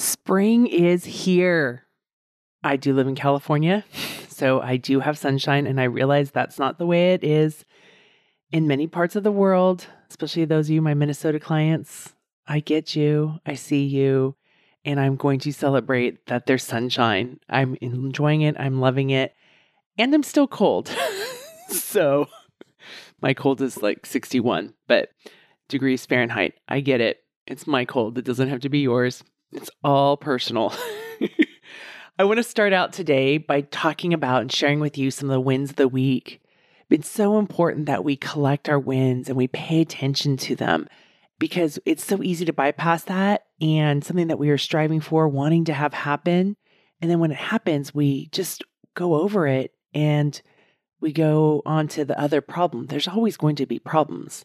Spring is here. I do live in California, so I do have sunshine, and I realize that's not the way it is in many parts of the world, especially those of you, my Minnesota clients. I get you, I see you, and I'm going to celebrate that there's sunshine. I'm enjoying it, I'm loving it, and I'm still cold. so my cold is like 61, but degrees Fahrenheit. I get it. It's my cold. It doesn't have to be yours. It's all personal. I want to start out today by talking about and sharing with you some of the wins of the week. It's so important that we collect our wins and we pay attention to them because it's so easy to bypass that and something that we are striving for, wanting to have happen. And then when it happens, we just go over it and we go on to the other problem. There's always going to be problems.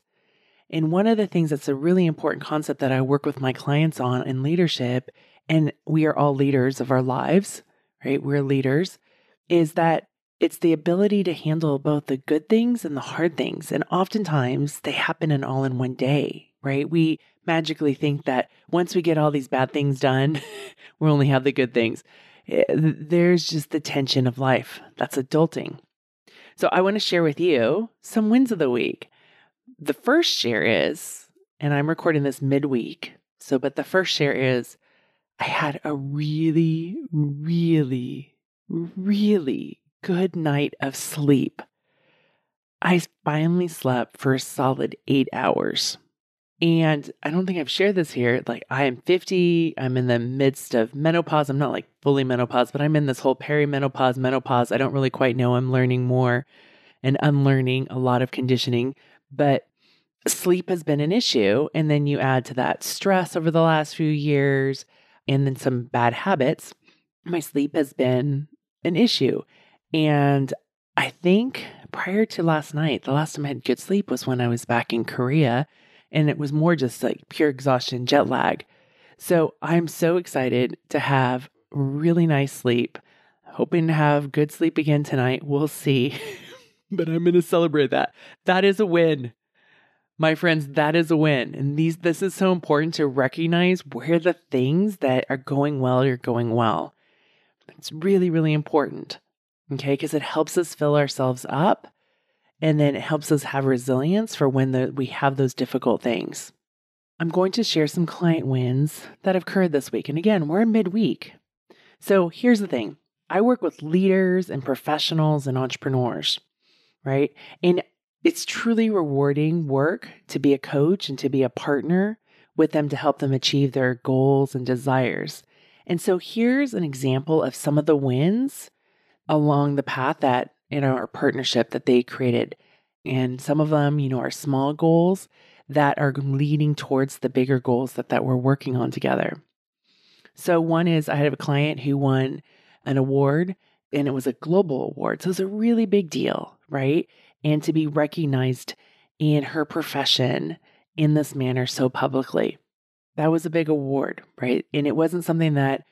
And one of the things that's a really important concept that I work with my clients on in leadership, and we are all leaders of our lives, right? We're leaders, is that it's the ability to handle both the good things and the hard things. And oftentimes they happen in all in one day, right? We magically think that once we get all these bad things done, we only have the good things. Eh, there's just the tension of life. That's adulting. So I want to share with you some wins of the week the first share is, and I'm recording this midweek. So, but the first share is I had a really, really, really good night of sleep. I finally slept for a solid eight hours. And I don't think I've shared this here. Like, I am 50. I'm in the midst of menopause. I'm not like fully menopause, but I'm in this whole perimenopause, menopause. I don't really quite know. I'm learning more and unlearning a lot of conditioning but sleep has been an issue. And then you add to that stress over the last few years and then some bad habits. My sleep has been an issue. And I think prior to last night, the last time I had good sleep was when I was back in Korea. And it was more just like pure exhaustion, jet lag. So I'm so excited to have really nice sleep. Hoping to have good sleep again tonight. We'll see. but I'm going to celebrate that. That is a win. My friends, that is a win. And these this is so important to recognize where the things that are going well are going well. It's really really important. Okay? Because it helps us fill ourselves up and then it helps us have resilience for when the, we have those difficult things. I'm going to share some client wins that have occurred this week. And again, we're in midweek. So here's the thing I work with leaders and professionals and entrepreneurs right? And it's truly rewarding work to be a coach and to be a partner with them to help them achieve their goals and desires. And so here's an example of some of the wins along the path that in our partnership that they created. And some of them, you know, are small goals that are leading towards the bigger goals that, that we're working on together. So one is I had a client who won an award and it was a global award. So it was a really big deal, right? And to be recognized in her profession in this manner so publicly. That was a big award, right? And it wasn't something that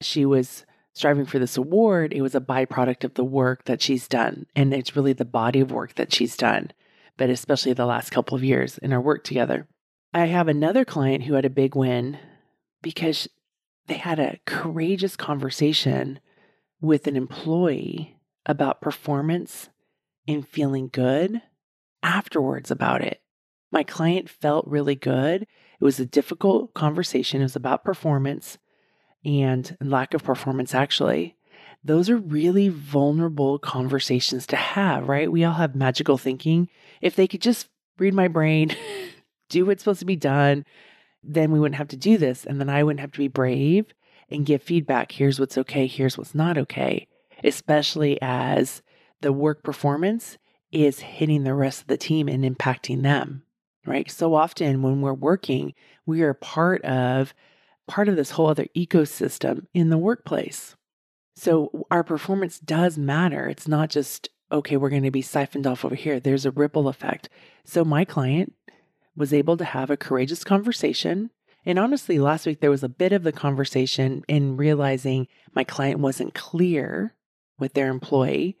she was striving for this award. It was a byproduct of the work that she's done. And it's really the body of work that she's done, but especially the last couple of years in our work together. I have another client who had a big win because they had a courageous conversation with an employee about performance and feeling good afterwards about it. My client felt really good. It was a difficult conversation. It was about performance and lack of performance, actually. Those are really vulnerable conversations to have, right? We all have magical thinking. If they could just read my brain, do what's supposed to be done, then we wouldn't have to do this. And then I wouldn't have to be brave and give feedback. Here's what's okay, here's what's not okay, especially as the work performance is hitting the rest of the team and impacting them, right? So often when we're working, we are part of part of this whole other ecosystem in the workplace. So our performance does matter. It's not just, okay, we're going to be siphoned off over here. There's a ripple effect. So my client was able to have a courageous conversation. And honestly, last week there was a bit of the conversation in realizing my client wasn't clear with their employee.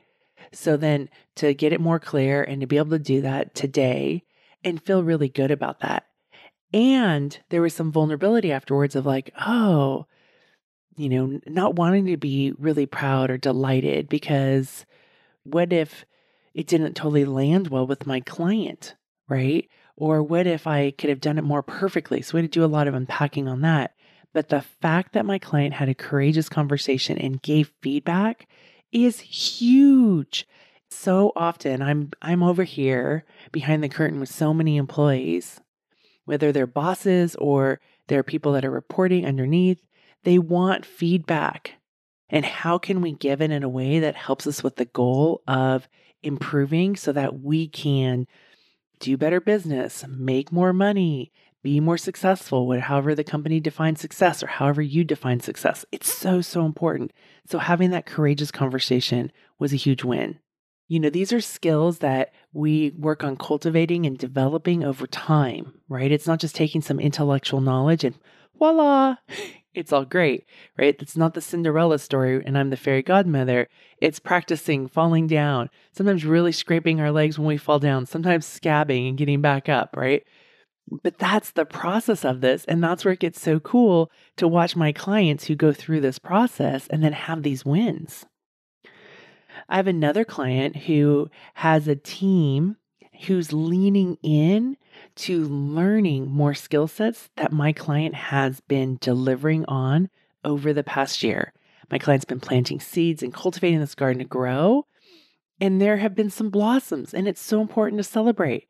So then to get it more clear and to be able to do that today and feel really good about that. And there was some vulnerability afterwards of like, oh, you know, not wanting to be really proud or delighted because what if it didn't totally land well with my client, right? Or what if I could have done it more perfectly? So we had to do a lot of unpacking on that. But the fact that my client had a courageous conversation and gave feedback is huge. So often I'm I'm over here behind the curtain with so many employees, whether they're bosses or they're people that are reporting underneath, they want feedback. And how can we give it in a way that helps us with the goal of improving so that we can do better business, make more money, be more successful, however the company defines success or however you define success. It's so, so important. So having that courageous conversation was a huge win. You know, these are skills that we work on cultivating and developing over time, right? It's not just taking some intellectual knowledge and voila, it's all great, right? It's not the Cinderella story and I'm the fairy godmother. It's practicing falling down, sometimes really scraping our legs when we fall down, sometimes scabbing and getting back up, right? But that's the process of this. And that's where it gets so cool to watch my clients who go through this process and then have these wins. I have another client who has a team who's leaning in to learning more skill sets that my client has been delivering on over the past year. My client's been planting seeds and cultivating this garden to grow, and there have been some blossoms, and it's so important to celebrate.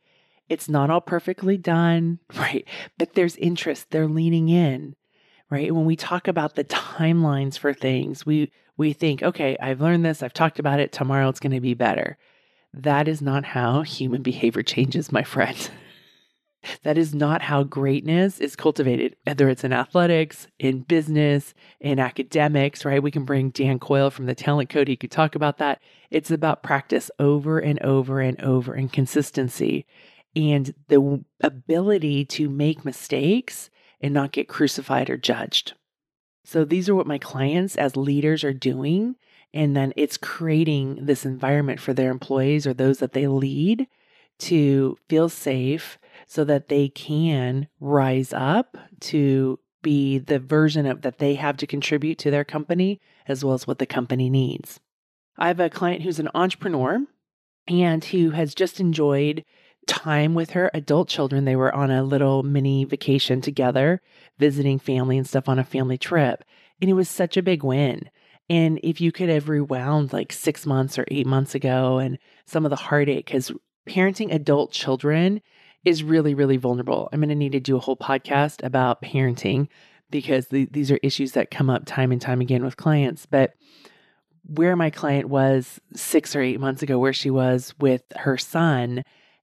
It's not all perfectly done, right? But there's interest, they're leaning in, right? When we talk about the timelines for things, we we think, okay, I've learned this, I've talked about it, tomorrow it's going to be better. That is not how human behavior changes, my friend. That is not how greatness is cultivated, whether it's in athletics, in business, in academics, right? We can bring Dan Coyle from the Talent Code. He could talk about that. It's about practice over and over and over and consistency and the ability to make mistakes and not get crucified or judged. So these are what my clients as leaders are doing. And then it's creating this environment for their employees or those that they lead to feel safe so that they can rise up to be the version of that they have to contribute to their company as well as what the company needs. I have a client who's an entrepreneur and who has just enjoyed time with her adult children. They were on a little mini vacation together, visiting family and stuff on a family trip. And it was such a big win. And if you could have rewound like six months or eight months ago and some of the heartache, because parenting adult children is really, really vulnerable. I'm going to need to do a whole podcast about parenting because the, these are issues that come up time and time again with clients. But where my client was six or eight months ago, where she was with her son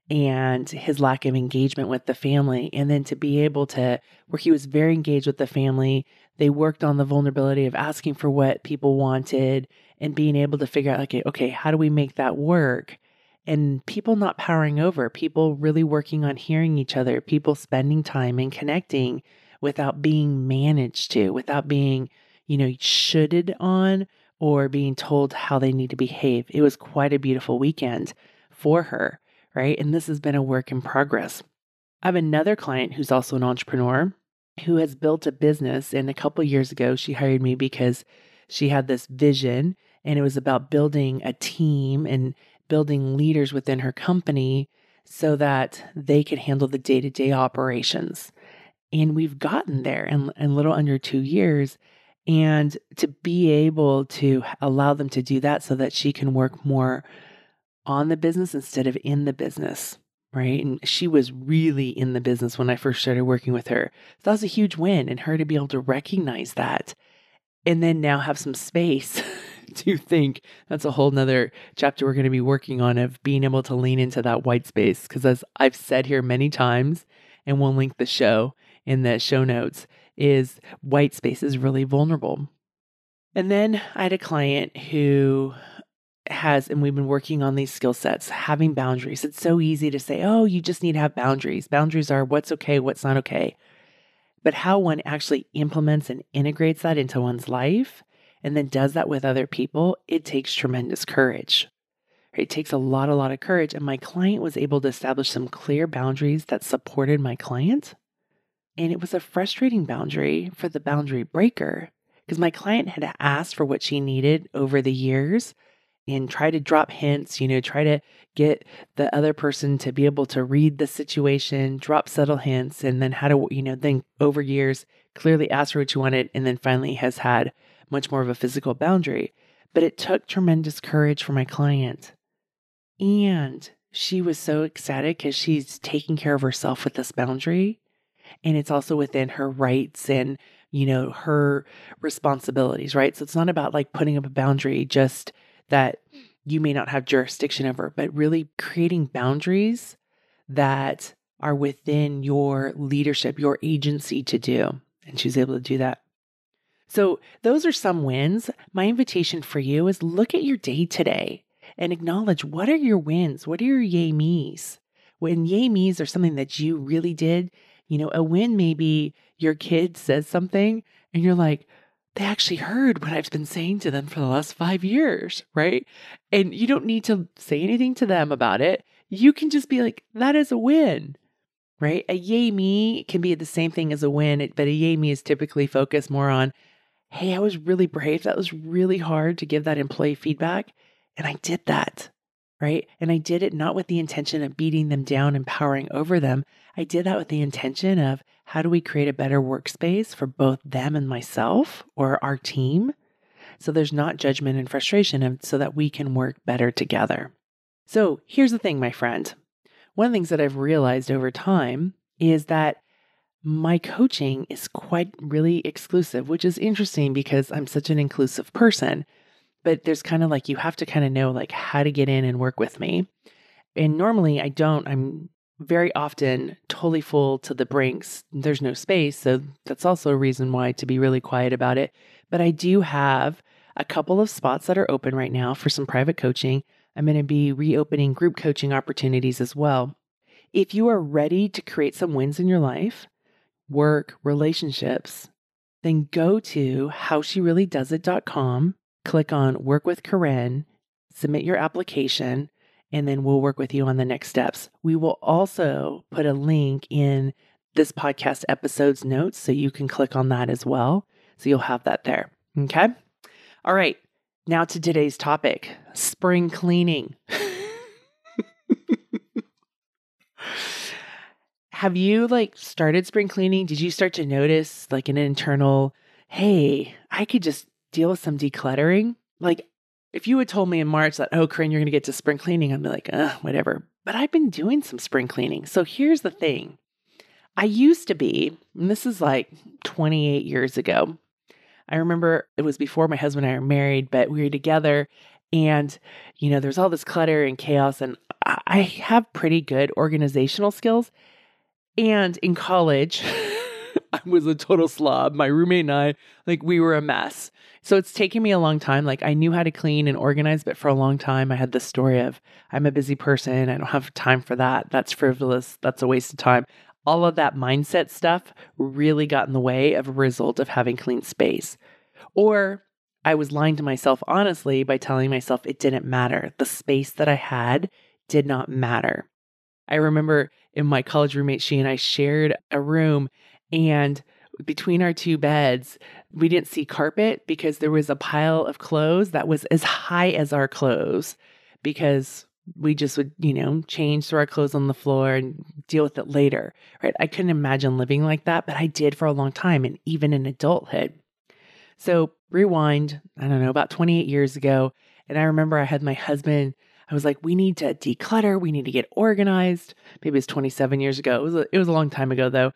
and his lack of engagement with the family, and then to be able to, where he was very engaged with the family, they worked on the vulnerability of asking for what people wanted and being able to figure out, okay, okay, how do we make that work? and people not powering over, people really working on hearing each other, people spending time and connecting without being managed to, without being, you know, shoulded on or being told how they need to behave. It was quite a beautiful weekend for her, right? And this has been a work in progress. I have another client who's also an entrepreneur who has built a business. And a couple years ago, she hired me because she had this vision and it was about building a team and building leaders within her company so that they could handle the day to day operations. And we've gotten there in, in a little under two years. And to be able to allow them to do that so that she can work more on the business instead of in the business, right? And she was really in the business when I first started working with her. So that was a huge win. And her to be able to recognize that and then now have some space to think that's a whole nother chapter we're going to be working on of being able to lean into that white space. Because as I've said here many times, and we'll link the show in the show notes, is white space is really vulnerable. And then I had a client who has, and we've been working on these skill sets, having boundaries. It's so easy to say, oh, you just need to have boundaries. Boundaries are what's okay, what's not okay. But how one actually implements and integrates that into one's life and then does that with other people, it takes tremendous courage. It takes a lot, a lot of courage. And my client was able to establish some clear boundaries that supported my client. And it was a frustrating boundary for the boundary breaker because my client had asked for what she needed over the years and try to drop hints, you know, try to get the other person to be able to read the situation, drop subtle hints, and then how to, you know, then over years clearly ask for what you wanted, and then finally has had much more of a physical boundary. But it took tremendous courage for my client. And she was so ecstatic because she's taking care of herself with this boundary. And it's also within her rights and, you know, her responsibilities, right? So it's not about like putting up a boundary just that you may not have jurisdiction over, but really creating boundaries that are within your leadership, your agency to do. And she was able to do that. So, those are some wins. My invitation for you is look at your day today and acknowledge what are your wins? What are your yay me's? When yay me's are something that you really did, you know, a win may be your kid says something and you're like, they actually heard what I've been saying to them for the last five years, right? And you don't need to say anything to them about it. You can just be like, that is a win, right? A yay me can be the same thing as a win, but a yay me is typically focused more on, hey, I was really brave. That was really hard to give that employee feedback. And I did that, right? And I did it not with the intention of beating them down and powering over them. I did that with the intention of how do we create a better workspace for both them and myself or our team? So there's not judgment and frustration, and so that we can work better together. So here's the thing, my friend. One of the things that I've realized over time is that my coaching is quite really exclusive, which is interesting because I'm such an inclusive person but there's kind of like you have to kind of know like how to get in and work with me. And normally I don't. I'm very often totally full to the brinks. There's no space, so that's also a reason why to be really quiet about it. But I do have a couple of spots that are open right now for some private coaching. I'm going to be reopening group coaching opportunities as well. If you are ready to create some wins in your life, work, relationships, then go to howshereallydoesit.com click on Work with Koren, submit your application, and then we'll work with you on the next steps. We will also put a link in this podcast episode's notes so you can click on that as well. So you'll have that there. Okay. All right. Now to today's topic spring cleaning. Have you like started spring cleaning? Did you start to notice like an internal, hey, I could just deal with some decluttering. Like, if you had told me in March that, oh, Koren, you're going to get to spring cleaning, I'd be like, uh, whatever. But I've been doing some spring cleaning. So here's the thing I used to be, and this is like 28 years ago. I remember it was before my husband and I were married, but we were together and, you know, there's all this clutter and chaos. And I have pretty good organizational skills. And in college, I was a total slob. My roommate and I, like, we were a mess. So it's taken me a long time. Like, I knew how to clean and organize, but for a long time, I had this story of I'm a busy person. I don't have time for that. That's frivolous. That's a waste of time. All of that mindset stuff really got in the way of a result of having clean space. Or I was lying to myself honestly by telling myself it didn't matter. The space that I had did not matter. I remember in my college roommate, she and I shared a room and between our two beds, we didn't see carpet because there was a pile of clothes that was as high as our clothes because we just would, you know, change throw our clothes on the floor and deal with it later. Right. I couldn't imagine living like that, but I did for a long time and even in adulthood. So rewind, I don't know, about 28 years ago. And I remember I had my husband, I was like, we need to declutter, we need to get organized. Maybe it was 27 years ago. It was a, it was a long time ago though.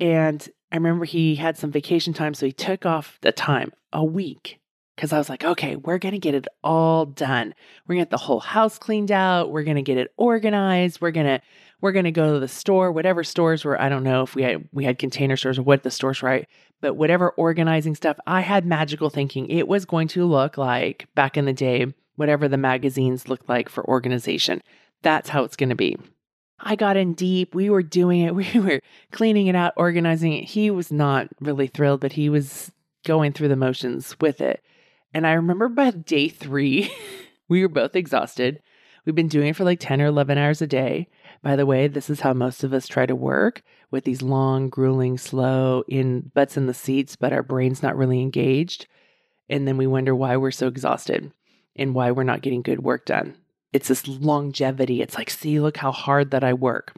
And I remember he had some vacation time, so he took off the time, a week. because I was like, okay, we're going to get it all done. We're going to get the whole house cleaned out. We're going to get it organized. We're going to we're going to go to the store, whatever stores were, I don't know if we had we had container stores or what the stores right, but whatever organizing stuff, I had magical thinking it was going to look like back in the day, whatever the magazines looked like for organization. That's how it's going to be. I got in deep. We were doing it. We were cleaning it out, organizing it. He was not really thrilled, but he was going through the motions with it. And I remember by day three, we were both exhausted. We've been doing it for like 10 or 11 hours a day. By the way, this is how most of us try to work with these long, grueling, slow in butts in the seats, but our brain's not really engaged. And then we wonder why we're so exhausted and why we're not getting good work done. It's this longevity. It's like, see, look how hard that I work.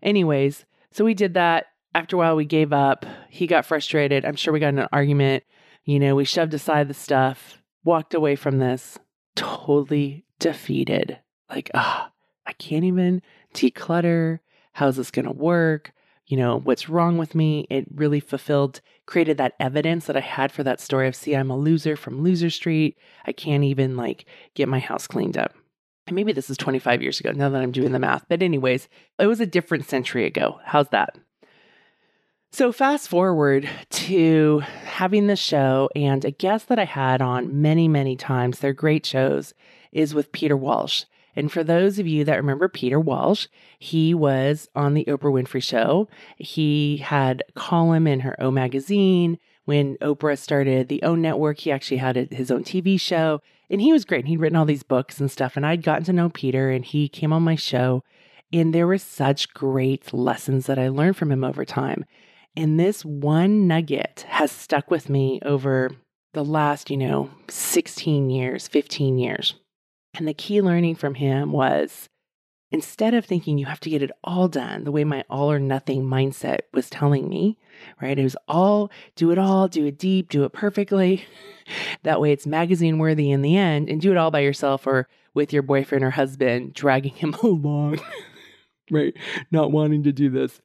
Anyways, so we did that. After a while, we gave up. He got frustrated. I'm sure we got an argument. You know, we shoved aside the stuff, walked away from this, totally defeated. Like, ah, I can't even declutter. How's this going to work? You know, what's wrong with me? It really fulfilled, created that evidence that I had for that story of, see, I'm a loser from Loser Street. I can't even like get my house cleaned up. Maybe this is 25 years ago now that I'm doing the math. But, anyways, it was a different century ago. How's that? So, fast forward to having the show, and a guest that I had on many, many times, they're great shows, is with Peter Walsh. And for those of you that remember Peter Walsh, he was on the Oprah Winfrey Show. He had a column in her O magazine. When Oprah started the O Network, he actually had his own TV show. And he was great. He'd written all these books and stuff. And I'd gotten to know Peter, and he came on my show. And there were such great lessons that I learned from him over time. And this one nugget has stuck with me over the last, you know, 16 years, 15 years. And the key learning from him was instead of thinking you have to get it all done the way my all or nothing mindset was telling me, right? It was all do it all, do it deep, do it perfectly. that way it's magazine worthy in the end and do it all by yourself or with your boyfriend or husband dragging him along, right? Not wanting to do this.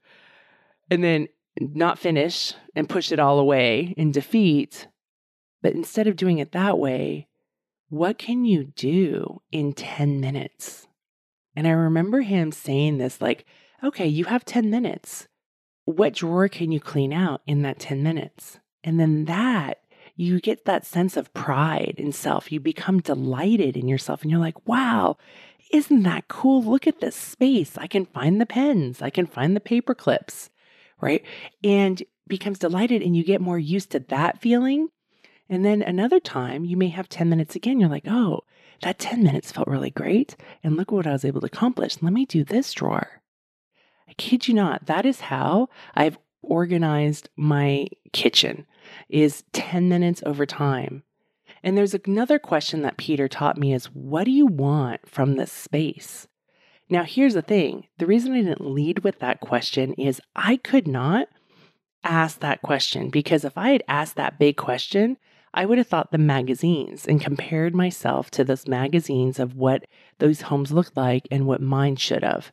And then not finish and push it all away in defeat. But instead of doing it that way, what can you do in 10 minutes? And I remember him saying this like, okay, you have 10 minutes. What drawer can you clean out in that 10 minutes? And then that, you get that sense of pride in self. You become delighted in yourself and you're like, wow, isn't that cool? Look at this space. I can find the pens, I can find the paper clips, right? And becomes delighted and you get more used to that feeling and then another time, you may have 10 minutes again. You're like, oh, that 10 minutes felt really great. And look what I was able to accomplish. Let me do this drawer. I kid you not, that is how I've organized my kitchen is 10 minutes over time. And there's another question that Peter taught me is what do you want from this space? Now, here's the thing the reason I didn't lead with that question is I could not ask that question because if I had asked that big question, I would have thought the magazines and compared myself to those magazines of what those homes looked like and what mine should have.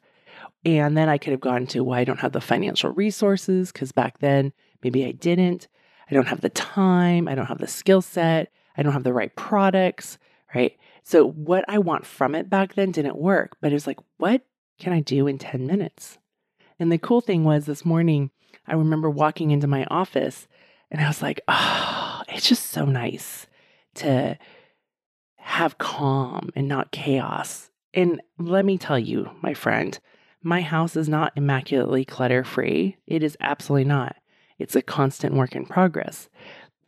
And then I could have gone to, well, I don't have the financial resources because back then maybe I didn't. I don't have the time. I don't have the skill set. I don't have the right products, right? So what I want from it back then didn't work. But it was like, what can I do in 10 minutes? And the cool thing was this morning, I remember walking into my office and I was like, oh, it's just so nice to have calm and not chaos. And let me tell you, my friend, my house is not immaculately clutter free. It is absolutely not. It's a constant work in progress.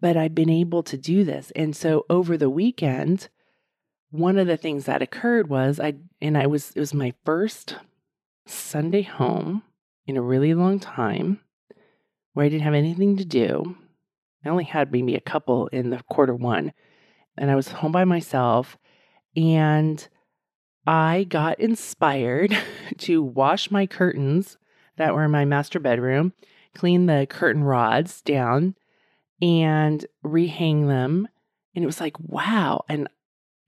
But I've been able to do this. And so over the weekend, one of the things that occurred was I, and I was, it was my first Sunday home in a really long time where I didn't have anything to do. I only had maybe a couple in the quarter one, and I was home by myself. And I got inspired to wash my curtains that were in my master bedroom, clean the curtain rods down, and rehang them. And it was like, wow. And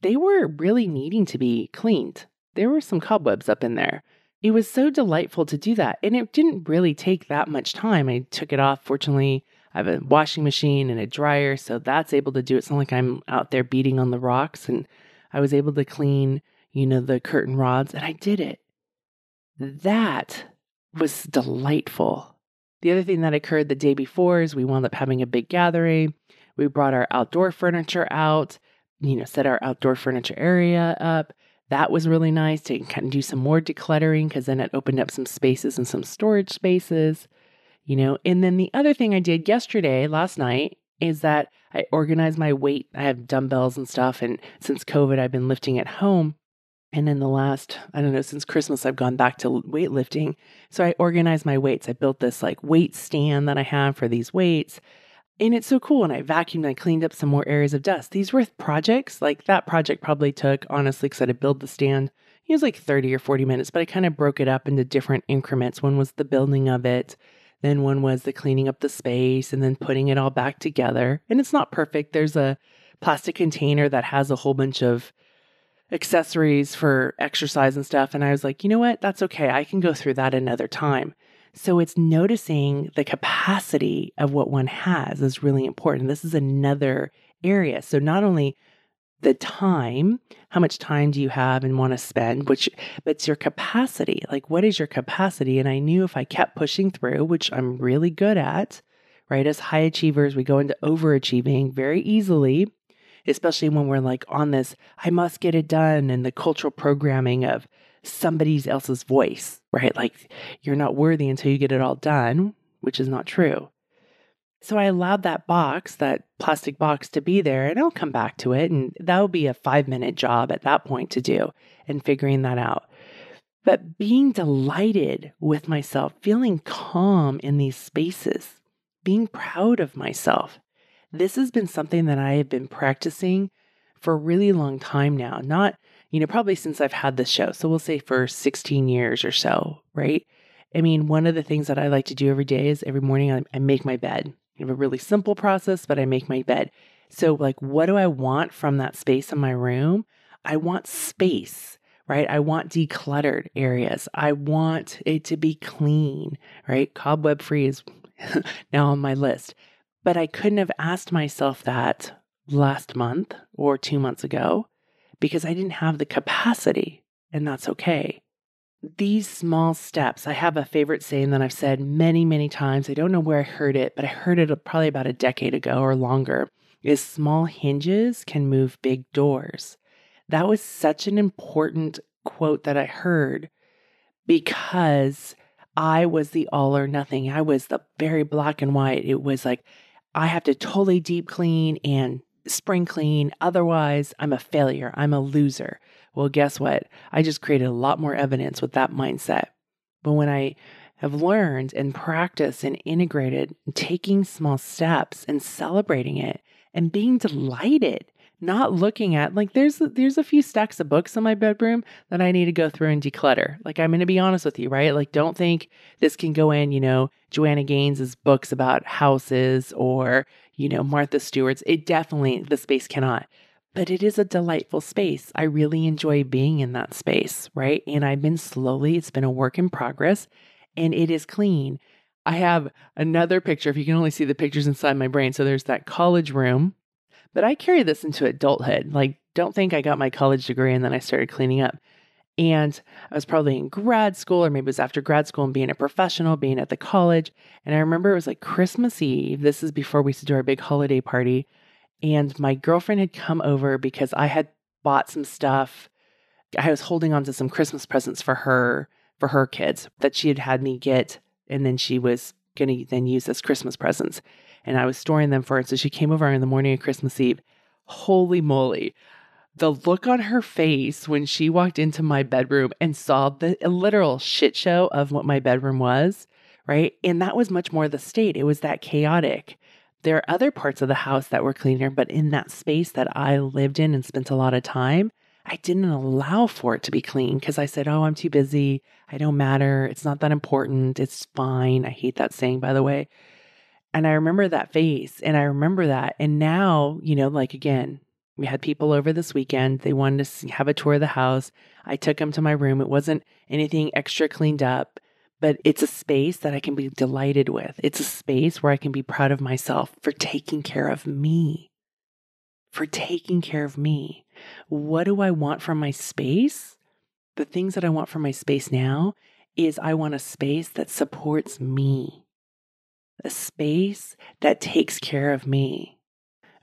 they were really needing to be cleaned. There were some cobwebs up in there. It was so delightful to do that. And it didn't really take that much time. I took it off, fortunately, I have a washing machine and a dryer, so that's able to do it. It's not like I'm out there beating on the rocks. And I was able to clean, you know, the curtain rods, and I did it. That was delightful. The other thing that occurred the day before is we wound up having a big gathering. We brought our outdoor furniture out, you know, set our outdoor furniture area up. That was really nice to kind of do some more decluttering because then it opened up some spaces and some storage spaces, you know. And then the other thing I did yesterday, last night, is that I organized my weight. I have dumbbells and stuff. And since COVID, I've been lifting at home. And in the last, I don't know, since Christmas, I've gone back to weightlifting. So I organized my weights. I built this like weight stand that I have for these weights. And it's so cool. And I vacuumed and I cleaned up some more areas of dust. These were projects. Like that project probably took, honestly, because I had to build the stand, it was like 30 or 40 minutes, but I kind of broke it up into different increments. One was the building of it, then one was the cleaning up the space and then putting it all back together. And it's not perfect. There's a plastic container that has a whole bunch of accessories for exercise and stuff. And I was like, you know what? That's okay. I can go through that another time. So it's noticing the capacity of what one has is really important. This is another area. So not only the time, how much time do you have and want to spend, which but it's your capacity. Like what is your capacity? And I knew if I kept pushing through, which I'm really good at, right? As high achievers, we go into overachieving very easily especially when we're like on this, I must get it done, and the cultural programming of somebody else's voice, right? Like you're not worthy until you get it all done, which is not true. So I allowed that box, that plastic box, to be there, and I'll come back to it. And that will be a five minute job at that point to do and figuring that out. But being delighted with myself, feeling calm in these spaces, being proud of myself, this has been something that I have been practicing for a really long time now. Not, you know, probably since I've had this show. So we'll say for 16 years or so, right? I mean, one of the things that I like to do every day is every morning I, I make my bed. I have a really simple process, but I make my bed. So, like, what do I want from that space in my room? I want space, right? I want decluttered areas. I want it to be clean, right? Cobweb free is now on my list. But I couldn't have asked myself that last month or two months ago because I didn't have the capacity, and that's okay. These small steps, I have a favorite saying that I've said many, many times. I don't know where I heard it, but I heard it probably about a decade ago or longer is small hinges can move big doors. That was such an important quote that I heard because I was the all or nothing. I was the very black and white. It was like, I have to totally deep clean and spring clean. Otherwise, I'm a failure. I'm a loser. Well, guess what? I just created a lot more evidence with that mindset. But when I have learned and practiced and integrated taking small steps and celebrating it and being delighted not looking at like there's there's a few stacks of books in my bedroom that I need to go through and declutter. Like I'm going to be honest with you, right? Like don't think this can go in, you know, Joanna Gaines's books about houses or, you know, Martha Stewart's. It definitely the space cannot. But it is a delightful space. I really enjoy being in that space, right? And I've been slowly, it's been a work in progress and it is clean. I have another picture if you can only see the pictures inside my brain. So there's that college room but I carry this into adulthood. Like, don't think I got my college degree and then I started cleaning up. And I was probably in grad school, or maybe it was after grad school and being a professional, being at the college. And I remember it was like Christmas Eve. This is before we used to do our big holiday party. And my girlfriend had come over because I had bought some stuff. I was holding on to some Christmas presents for her, for her kids that she had had me get. And then she was going to then use as Christmas presents and I was storing them for her. So she came over in the morning of Christmas Eve. Holy moly. The look on her face when she walked into my bedroom and saw the literal shit show of what my bedroom was, right? And that was much more the state. It was that chaotic. There are other parts of the house that were cleaner, but in that space that I lived in and spent a lot of time, I didn't allow for it to be clean because I said, Oh, I'm too busy. I don't matter. It's not that important. It's fine. I hate that saying, by the way. And I remember that face and I remember that. And now, you know, like again, we had people over this weekend. They wanted to have a tour of the house. I took them to my room. It wasn't anything extra cleaned up, but it's a space that I can be delighted with. It's a space where I can be proud of myself for taking care of me. For taking care of me. What do I want from my space? The things that I want from my space now is I want a space that supports me, a space that takes care of me.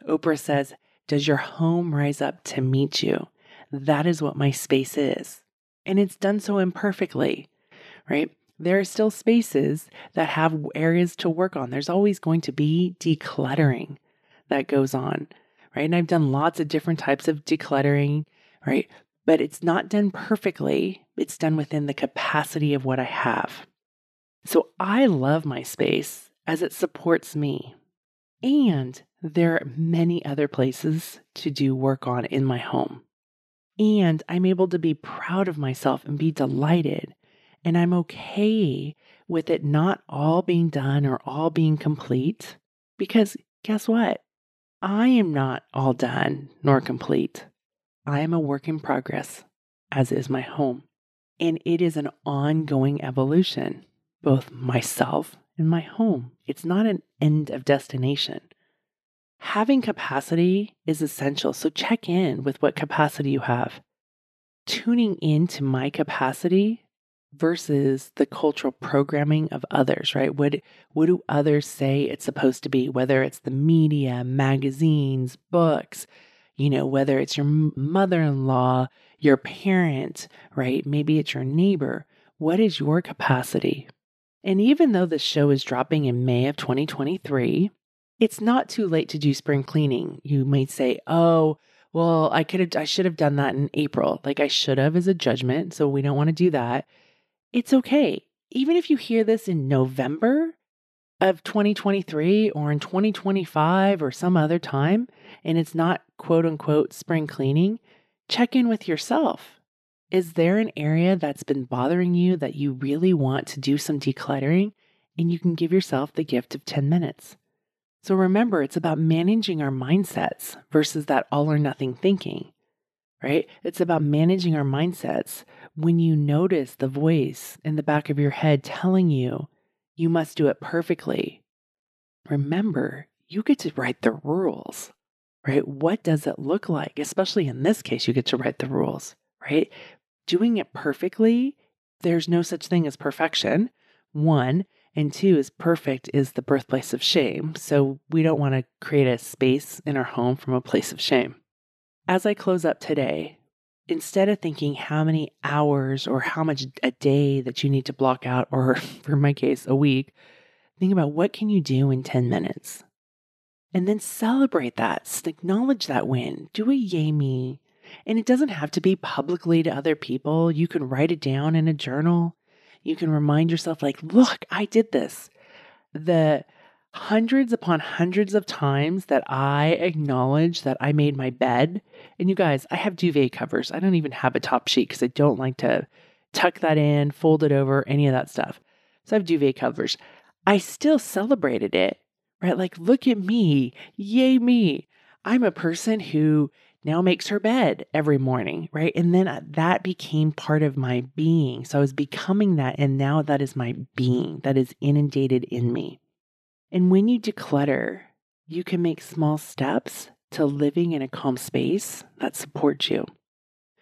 Oprah says, Does your home rise up to meet you? That is what my space is. And it's done so imperfectly, right? There are still spaces that have areas to work on. There's always going to be decluttering that goes on, right? And I've done lots of different types of decluttering, right? But it's not done perfectly, it's done within the capacity of what I have. So I love my space as it supports me. And there are many other places to do work on in my home. And I'm able to be proud of myself and be delighted. And I'm okay with it not all being done or all being complete. Because guess what? I am not all done nor complete. I am a work in progress, as is my home. And it is an ongoing evolution, both myself and my home. It's not an end of destination. Having capacity is essential. So check in with what capacity you have. Tuning into my capacity versus the cultural programming of others, right? What what do others say it's supposed to be? Whether it's the media, magazines, books, you know, whether it's your mother-in-law, your parent, right? Maybe it's your neighbor. What is your capacity? And even though the show is dropping in May of 2023, it's not too late to do spring cleaning. You might say, "Oh, well, I could have I should have done that in April." Like I should have is a judgment, so we don't want to do that. It's okay. Even if you hear this in November of 2023 or in 2025 or some other time and it's not quote unquote spring cleaning, check in with yourself. Is there an area that's been bothering you that you really want to do some decluttering? And you can give yourself the gift of 10 minutes. So remember, it's about managing our mindsets versus that all or nothing thinking, right? It's about managing our mindsets when you notice the voice in the back of your head telling you you must do it perfectly. Remember, you get to write the rules, right? What does it look like? Especially in this case, you get to write the rules, right? Doing it perfectly, there's no such thing as perfection. One, and two is perfect is the birthplace of shame. So we don't want to create a space in our home from a place of shame. As I close up today, instead of thinking how many hours or how much a day that you need to block out, or for my case, a week, think about what can you do in 10 minutes? And then celebrate that, acknowledge that win, do a yay me. And it doesn't have to be publicly to other people. You can write it down in a journal. You can remind yourself, like, look, I did this. The hundreds upon hundreds of times that I acknowledge that I made my bed. And you guys, I have duvet covers. I don't even have a top sheet because I don't like to tuck that in, fold it over, any of that stuff. So I have duvet covers. I still celebrated it, right? Like, look at me. Yay, me. I'm a person who now makes her bed every morning, right? And then uh, that became part of my being. So I was becoming that. And now that is my being that is inundated in me. And when you declutter, you can make small steps to living in a calm space that supports you.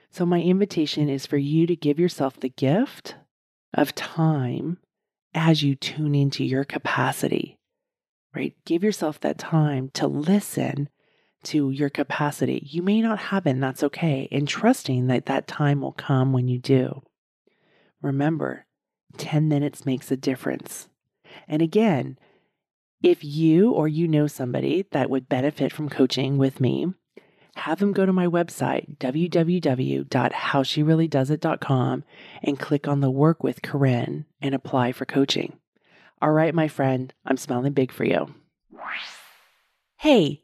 So, my invitation is for you to give yourself the gift of time as you tune into your capacity, right? Give yourself that time to listen to your capacity. You may not have it, and that's okay, and trusting that that time will come when you do. Remember, 10 minutes makes a difference. And again, if you or you know somebody that would benefit from coaching with me, have them go to my website, www.howshereallydoesit.com, and click on the Work with Koren and apply for coaching. All right, my friend, I'm smiling big for you. Hey,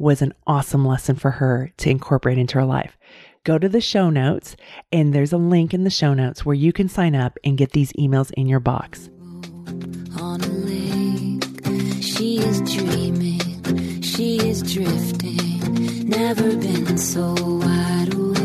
was an awesome lesson for her to incorporate into her life. Go to the show notes, and there's a link in the show notes where you can sign up and get these emails in your box. On a lake, she is dreaming, she is drifting, never been so wide awake.